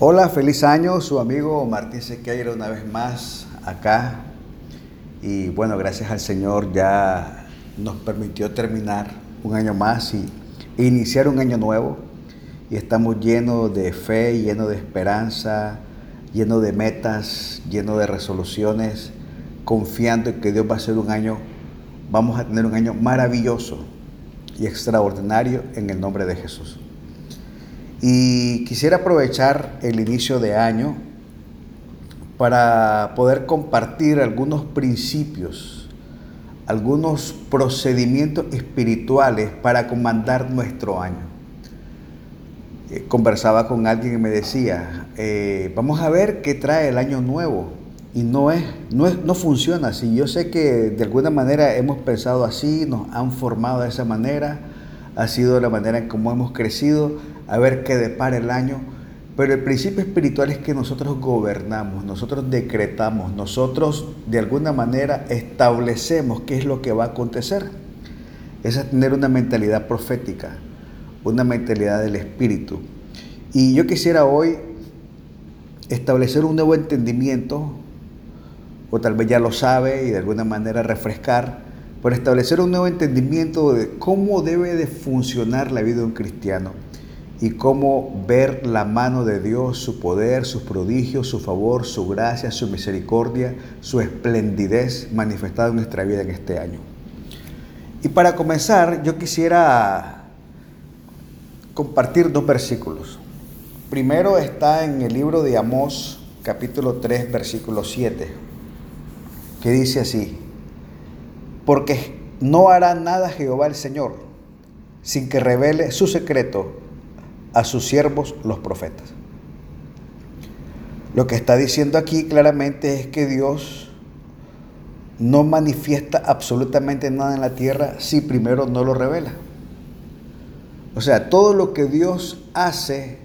Hola, feliz año, su amigo Martín Sequeira una vez más acá. Y bueno, gracias al Señor ya nos permitió terminar un año más y iniciar un año nuevo. Y estamos llenos de fe, llenos de esperanza, llenos de metas, llenos de resoluciones, confiando en que Dios va a ser un año, vamos a tener un año maravilloso y extraordinario en el nombre de Jesús. Y quisiera aprovechar el inicio de año para poder compartir algunos principios, algunos procedimientos espirituales para comandar nuestro año. Eh, conversaba con alguien y me decía, eh, vamos a ver qué trae el año nuevo. Y no es, no es, no funciona así. Yo sé que de alguna manera hemos pensado así, nos han formado de esa manera, ha sido la manera en cómo hemos crecido, a ver qué depara el año. Pero el principio espiritual es que nosotros gobernamos, nosotros decretamos, nosotros de alguna manera establecemos qué es lo que va a acontecer. Es tener una mentalidad profética, una mentalidad del espíritu. Y yo quisiera hoy establecer un nuevo entendimiento, o tal vez ya lo sabe y de alguna manera refrescar, por establecer un nuevo entendimiento de cómo debe de funcionar la vida de un cristiano y cómo ver la mano de Dios, su poder, sus prodigios, su favor, su gracia, su misericordia, su esplendidez manifestada en nuestra vida en este año. Y para comenzar, yo quisiera compartir dos versículos. Primero está en el libro de Amós, capítulo 3, versículo 7, que dice así, porque no hará nada Jehová el Señor sin que revele su secreto a sus siervos los profetas. Lo que está diciendo aquí claramente es que Dios no manifiesta absolutamente nada en la tierra si primero no lo revela. O sea, todo lo que Dios hace,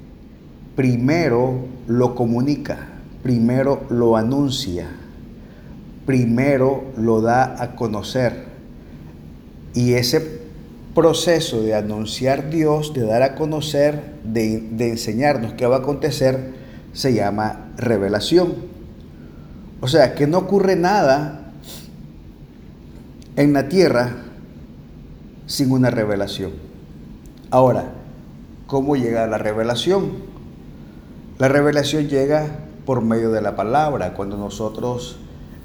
primero lo comunica, primero lo anuncia, primero lo da a conocer. Y ese proceso de anunciar Dios, de dar a conocer, de, enseñarnos qué va a acontecer, se llama revelación. O sea, que no ocurre nada en la tierra sin una revelación. Ahora, ¿cómo llega la revelación? La revelación llega por medio de la palabra, cuando nosotros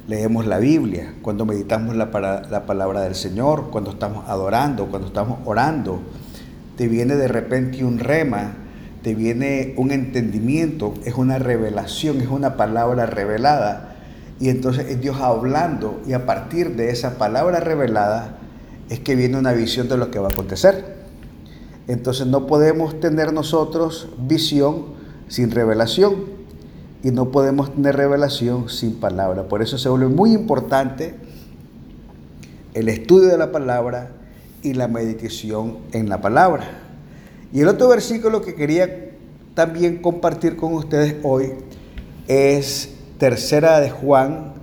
leemos la Biblia, cuando meditamos la, la palabra del Señor, cuando estamos adorando, cuando estamos orando, te viene de repente un rema, te viene un entendimiento, es una revelación, es una palabra revelada. Y entonces es Dios hablando y a partir de esa palabra revelada es que viene una visión de lo que va a acontecer. Entonces no podemos tener nosotros visión sin revelación y no podemos tener revelación sin palabra. Por eso se vuelve muy importante el estudio de la palabra y la meditación en la palabra. Y el otro versículo que quería también compartir con ustedes hoy es Tercera de Juan,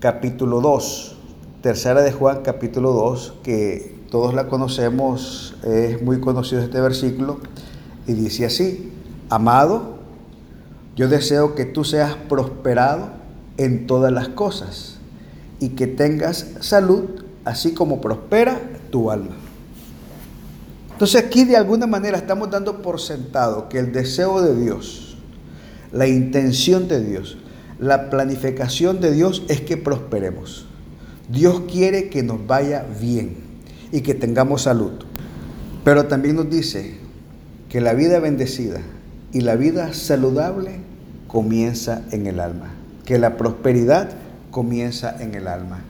capítulo 2. Tercera de Juan, capítulo 2, que todos la conocemos, es muy conocido este versículo, y dice así, amado, yo deseo que tú seas prosperado en todas las cosas y que tengas salud, así como prospera tu alma. Entonces aquí de alguna manera estamos dando por sentado que el deseo de Dios, la intención de Dios, la planificación de Dios es que prosperemos. Dios quiere que nos vaya bien y que tengamos salud. Pero también nos dice que la vida bendecida y la vida saludable comienza en el alma, que la prosperidad comienza en el alma.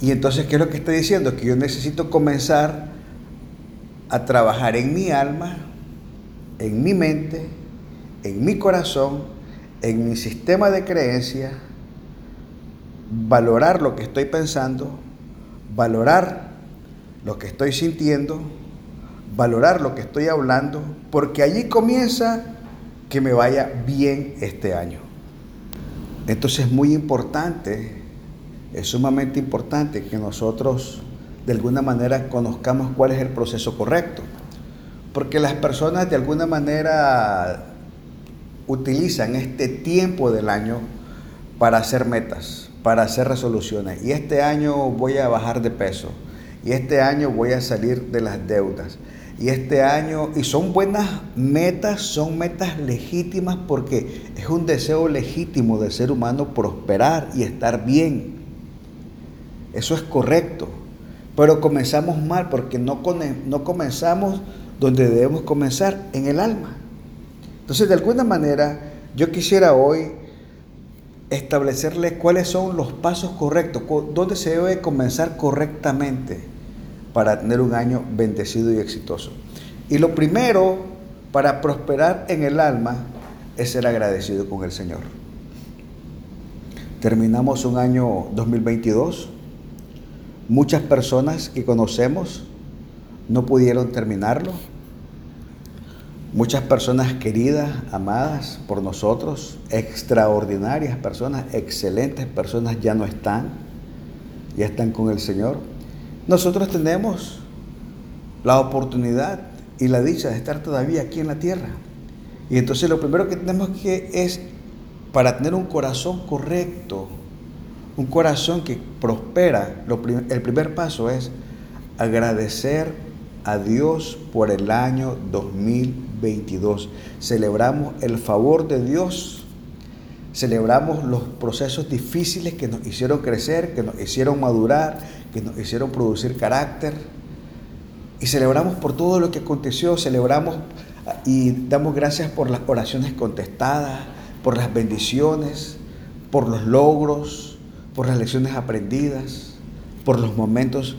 Y entonces, ¿qué es lo que está diciendo? Que yo necesito comenzar a trabajar en mi alma, en mi mente, en mi corazón, en mi sistema de creencia, valorar lo que estoy pensando, valorar lo que estoy sintiendo, valorar lo que estoy hablando, porque allí comienza que me vaya bien este año. Entonces es muy importante, es sumamente importante que nosotros de alguna manera conozcamos cuál es el proceso correcto. Porque las personas de alguna manera utilizan este tiempo del año para hacer metas, para hacer resoluciones. Y este año voy a bajar de peso. Y este año voy a salir de las deudas. Y este año, y son buenas metas, son metas legítimas porque es un deseo legítimo del ser humano prosperar y estar bien. Eso es correcto. Pero comenzamos mal porque no, no comenzamos donde debemos comenzar, en el alma. Entonces, de alguna manera, yo quisiera hoy establecerles cuáles son los pasos correctos, dónde se debe comenzar correctamente para tener un año bendecido y exitoso. Y lo primero para prosperar en el alma es ser agradecido con el Señor. Terminamos un año 2022. Muchas personas que conocemos no pudieron terminarlo. Muchas personas queridas, amadas por nosotros, extraordinarias personas, excelentes personas ya no están, ya están con el Señor. Nosotros tenemos la oportunidad y la dicha de estar todavía aquí en la tierra. Y entonces lo primero que tenemos que es, para tener un corazón correcto, un corazón que prospera, el primer paso es agradecer a Dios por el año 2022. Celebramos el favor de Dios, celebramos los procesos difíciles que nos hicieron crecer, que nos hicieron madurar, que nos hicieron producir carácter. Y celebramos por todo lo que aconteció, celebramos y damos gracias por las oraciones contestadas, por las bendiciones, por los logros, por las lecciones aprendidas, por los momentos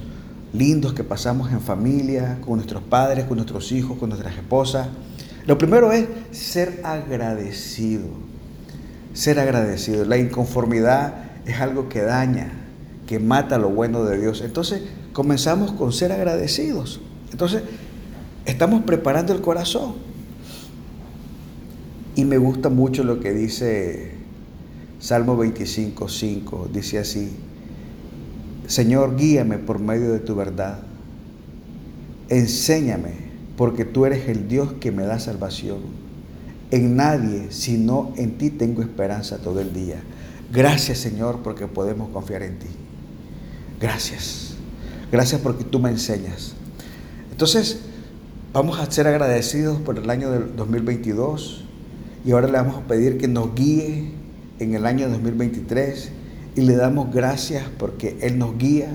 lindos que pasamos en familia, con nuestros padres, con nuestros hijos, con nuestras esposas. Lo primero es ser agradecido. Ser agradecido. La inconformidad es algo que daña, que mata lo bueno de Dios. Entonces comenzamos con ser agradecidos. Entonces estamos preparando el corazón. Y me gusta mucho lo que dice Salmo 25, 5. Dice así, Señor, guíame por medio de tu verdad. Enséñame, porque tú eres el Dios que me da salvación. En nadie, sino en ti tengo esperanza todo el día. Gracias, Señor, porque podemos confiar en ti. Gracias. Gracias porque tú me enseñas. Entonces, vamos a ser agradecidos por el año del 2022 y ahora le vamos a pedir que nos guíe en el año 2023 y le damos gracias porque Él nos guía,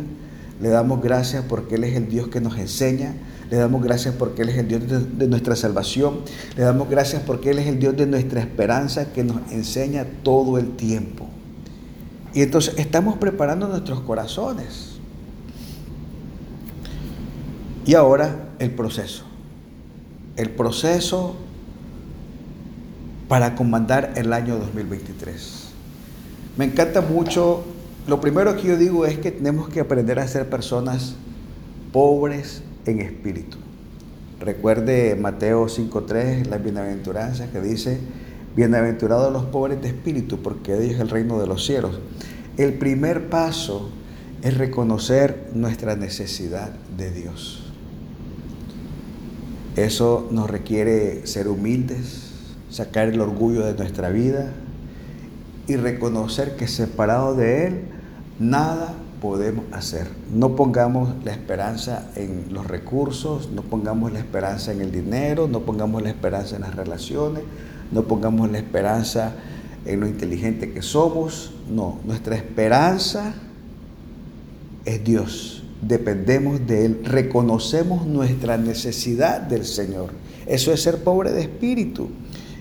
le damos gracias porque Él es el Dios que nos enseña, le damos gracias porque Él es el Dios de, nuestra salvación, le damos gracias porque Él es el Dios de nuestra esperanza que nos enseña todo el tiempo. Y entonces estamos preparando nuestros corazones. Y ahora el proceso. El proceso para comandar el año 2023. Me encanta mucho, lo primero que yo digo es que tenemos que aprender a ser personas pobres en espíritu. Recuerde Mateo 5.3, las bienaventuranzas que dice, bienaventurados los pobres de espíritu, porque ellos es el reino de los cielos. El primer paso es reconocer nuestra necesidad de Dios. Eso nos requiere ser humildes, sacar el orgullo de nuestra vida, y reconocer que separado de Él nada podemos hacer. No pongamos la esperanza en los recursos, no pongamos la esperanza en el dinero, no pongamos la esperanza en las relaciones, no pongamos la esperanza en lo inteligente que somos. No, nuestra esperanza es Dios. Dependemos de Él, reconocemos nuestra necesidad del Señor. Eso es ser pobre de espíritu.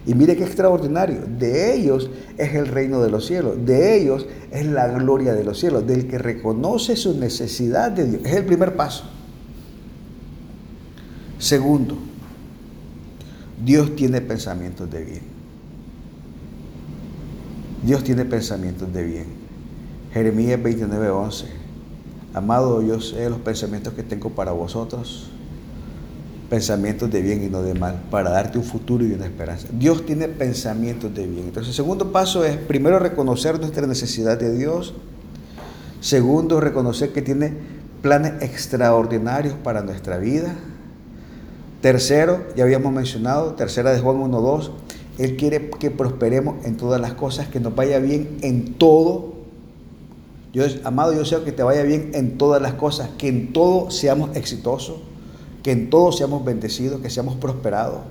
Y mire qué extraordinario. De ellos es el reino de los cielos. De ellos es la gloria de los cielos. Del que reconoce su necesidad de Dios. Es el primer paso. Segundo, Dios tiene pensamientos de bien. Dios tiene pensamientos de bien. Jeremías 29:11. Amado, yo sé los pensamientos que tengo para vosotros pensamientos de bien y no de mal, para darte un futuro y una esperanza. Dios tiene pensamientos de bien. Entonces, el segundo paso es, primero, reconocer nuestra necesidad de Dios. Segundo, reconocer que tiene planes extraordinarios para nuestra vida. Tercero, ya habíamos mencionado, tercera de Juan 1.2, Él quiere que prosperemos en todas las cosas, que nos vaya bien en todo. Yo, amado, yo deseo que te vaya bien en todas las cosas, que en todo seamos exitosos, que en todo seamos bendecidos, que seamos prosperados,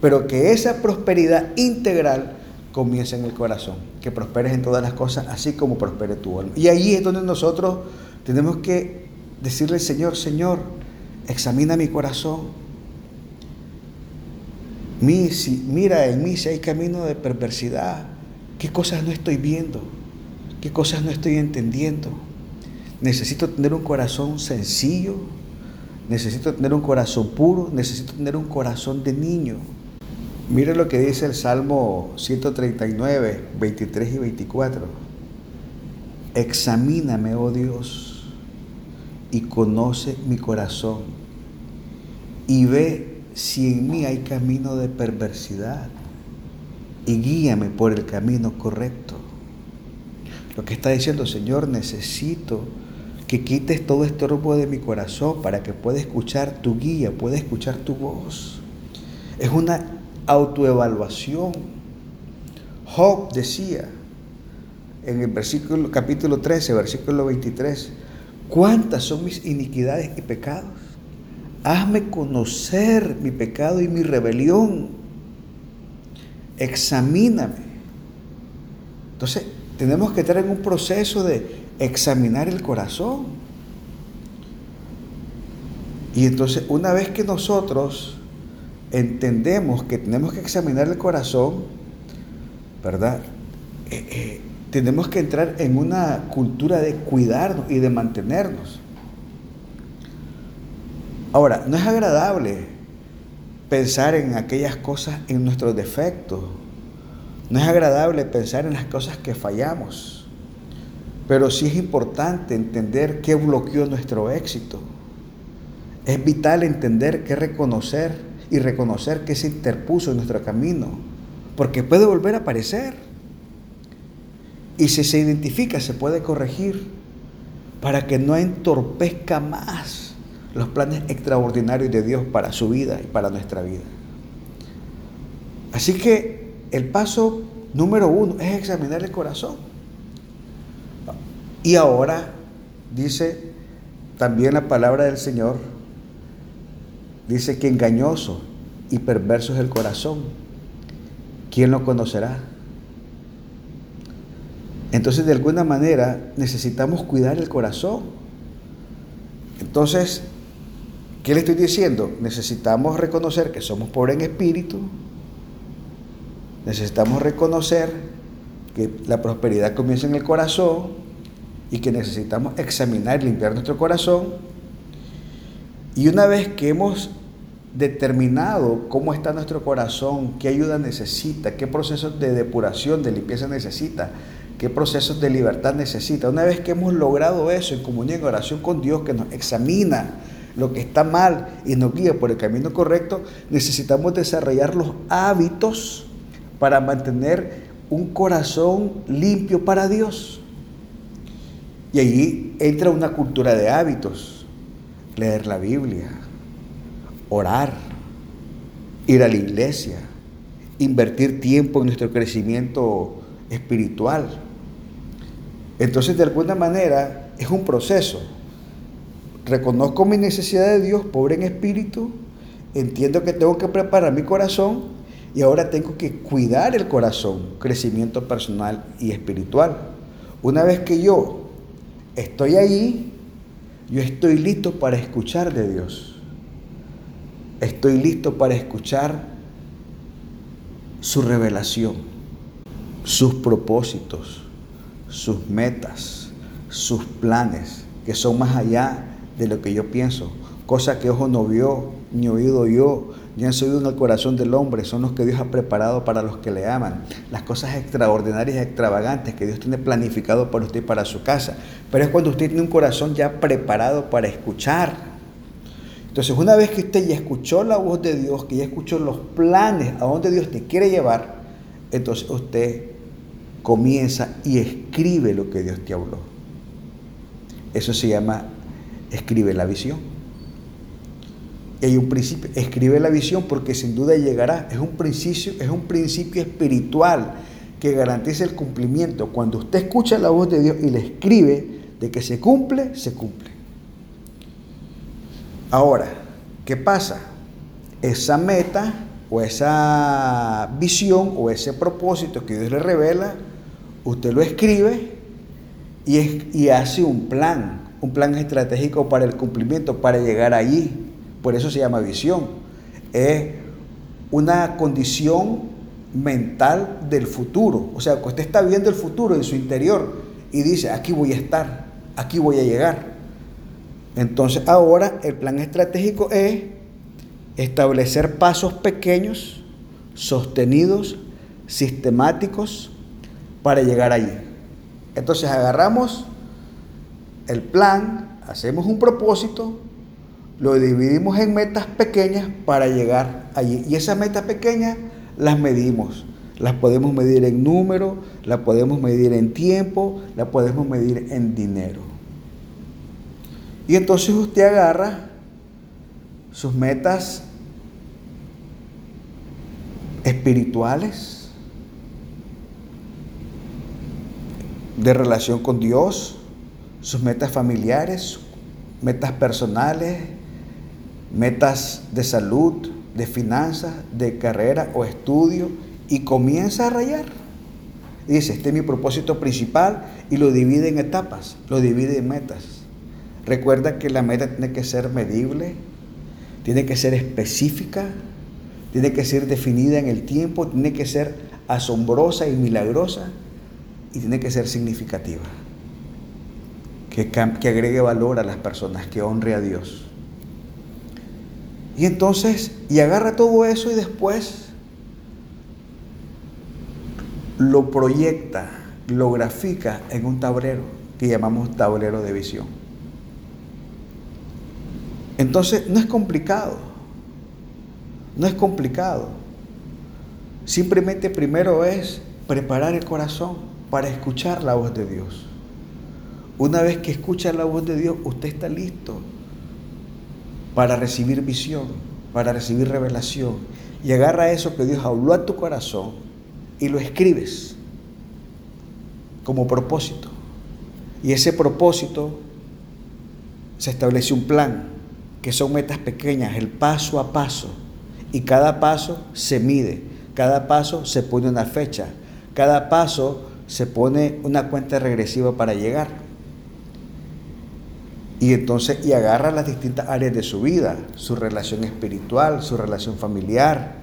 pero que esa prosperidad integral comience en el corazón, que prosperes en todas las cosas, así como prospere tu alma. Y ahí es donde nosotros tenemos que decirle, Señor, Señor, examina mi corazón, mira en mí si hay camino de perversidad, qué cosas no estoy viendo, qué cosas no estoy entendiendo. Necesito tener un corazón sencillo, necesito tener un corazón puro, necesito tener un corazón de niño. Mire lo que dice el Salmo 139, 23 y 24. Examíname, oh Dios, y conoce mi corazón, y ve si en mí hay camino de perversidad y guíame por el camino correcto. Lo que está diciendo, Señor, necesito que quites todo rumbo de mi corazón para que pueda escuchar tu guía, pueda escuchar tu voz. Es una autoevaluación. Job decía en el versículo capítulo 13, versículo 23, ¿cuántas son mis iniquidades y pecados? Hazme conocer mi pecado y mi rebelión. Examíname. Entonces, tenemos que estar en un proceso de examinar el corazón. Y entonces, una vez que nosotros entendemos que tenemos que examinar el corazón, ¿verdad? Eh, eh, tenemos que entrar en una cultura de cuidarnos y de mantenernos. Ahora, no es agradable pensar en aquellas cosas, en nuestros defectos. No es agradable pensar en las cosas que fallamos. Pero sí es importante entender qué bloqueó nuestro éxito. Es vital entender qué reconocer y reconocer qué se interpuso en nuestro camino. Porque puede volver a aparecer. Y si se identifica, se puede corregir para que no entorpezca más los planes extraordinarios de Dios para su vida y para nuestra vida. Así que el paso número uno es examinar el corazón. Y ahora dice también la palabra del Señor, dice que engañoso y perverso es el corazón. ¿Quién lo conocerá? Entonces de alguna manera necesitamos cuidar el corazón. Entonces ¿Qué le estoy diciendo? Necesitamos reconocer que somos pobres en espíritu. Necesitamos reconocer que la prosperidad comienza en el corazón y que necesitamos examinar y limpiar nuestro corazón. Y una vez que hemos determinado cómo está nuestro corazón, qué ayuda necesita, qué procesos de depuración, de limpieza necesita, qué procesos de libertad necesita, una vez que hemos logrado eso en comunión y oración con Dios que nos examina, lo que está mal y nos guía por el camino correcto, necesitamos desarrollar los hábitos para mantener un corazón limpio para Dios. Y allí entra una cultura de hábitos. Leer la Biblia, orar, ir a la iglesia, invertir tiempo en nuestro crecimiento espiritual. Entonces, de alguna manera, es un proceso reconozco mi necesidad de Dios, pobre en espíritu, entiendo que tengo que preparar mi corazón y ahora tengo que cuidar el corazón, crecimiento personal y espiritual. Una vez que yo estoy ahí, yo estoy listo para escuchar de Dios. Estoy listo para escuchar su revelación, sus propósitos, sus metas, sus planes, que son más allá de lo que yo pienso. Cosa que ojo no vio, ni oído yo, ni han subido en el corazón del hombre, son los que Dios ha preparado para los que le aman. Las cosas extraordinarias y extravagantes que Dios tiene planificado para usted y para su casa. Pero es cuando usted tiene un corazón ya preparado para escuchar. Entonces, una vez que usted ya escuchó la voz de Dios, que ya escuchó los planes a donde Dios te quiere llevar, entonces usted comienza y escribe lo que Dios te habló. Eso se llama escribe la visión. Y hay un principio, escribe la visión porque sin duda llegará. Es un principio, es un principio espiritual que garantiza el cumplimiento. Cuando usted escucha la voz de Dios y le escribe de que se cumple, se cumple. Ahora, ¿qué pasa? Esa meta o esa visión o ese propósito que Dios le revela, usted lo escribe y, y hace un plan, un plan estratégico para el cumplimiento, para llegar allí. Por eso se llama visión. Es una condición mental del futuro. O sea, usted está viendo el futuro en su interior y dice, aquí voy a estar, aquí voy a llegar. Entonces ahora el plan estratégico es establecer pasos pequeños, sostenidos, sistemáticos, para llegar allí. Entonces agarramos el plan, hacemos un propósito, lo dividimos en metas pequeñas para llegar allí. Y esas metas pequeñas las medimos. Las podemos medir en número, las podemos medir en tiempo, las podemos medir en dinero. Y entonces usted agarra sus metas espirituales, de relación con Dios, sus metas familiares, metas personales, metas de salud, de finanzas, de carrera o estudio, y comienza a rayar. Dice, este es mi propósito principal y lo divide en etapas, lo divide en metas. Recuerda que la meta tiene que ser medible, tiene que ser específica, tiene que ser definida en el tiempo, tiene que ser asombrosa y milagrosa y tiene que ser significativa. Que, que agregue valor a las personas, que honre a Dios. Y entonces, y agarra todo eso y después lo proyecta, lo grafica en un tablero que llamamos tablero de visión. Entonces, no es complicado, no es complicado. Simplemente primero es preparar el corazón para escuchar la voz de Dios. Una vez que escucha la voz de Dios, usted está listo para recibir visión, para recibir revelación. Y agarra eso que Dios habló a tu corazón y lo escribes como propósito. Y ese propósito se establece un plan que son metas pequeñas, el paso a paso. Y cada paso se mide, cada paso se pone una fecha, cada paso se pone una cuenta regresiva para llegar. Y entonces, y agarra las distintas áreas de su vida, su relación espiritual, su relación familiar,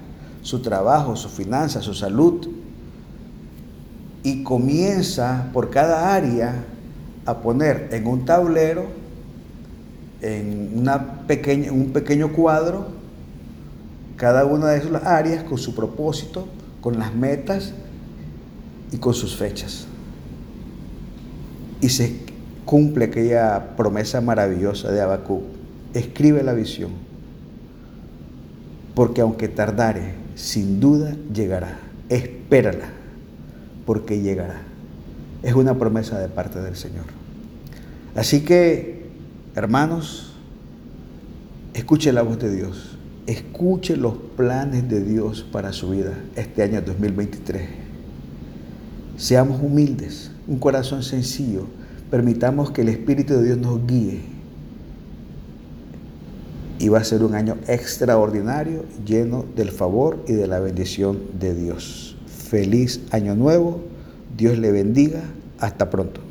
su trabajo, su finanzas, su salud. Y comienza por cada área a poner en un tablero en una pequeña, un pequeño cuadro cada una de esas áreas con su propósito, con las metas y con sus fechas. Y se cumple aquella promesa maravillosa de Abacú. Escribe la visión, porque aunque tardare, sin duda llegará. Espérala, porque llegará. Es una promesa de parte del Señor. Así que Hermanos, escuche la voz de Dios, escuche los planes de Dios para su vida este año 2023. Seamos humildes, un corazón sencillo, permitamos que el Espíritu de Dios nos guíe. Y va a ser un año extraordinario, lleno del favor y de la bendición de Dios. Feliz año nuevo, Dios le bendiga, hasta pronto.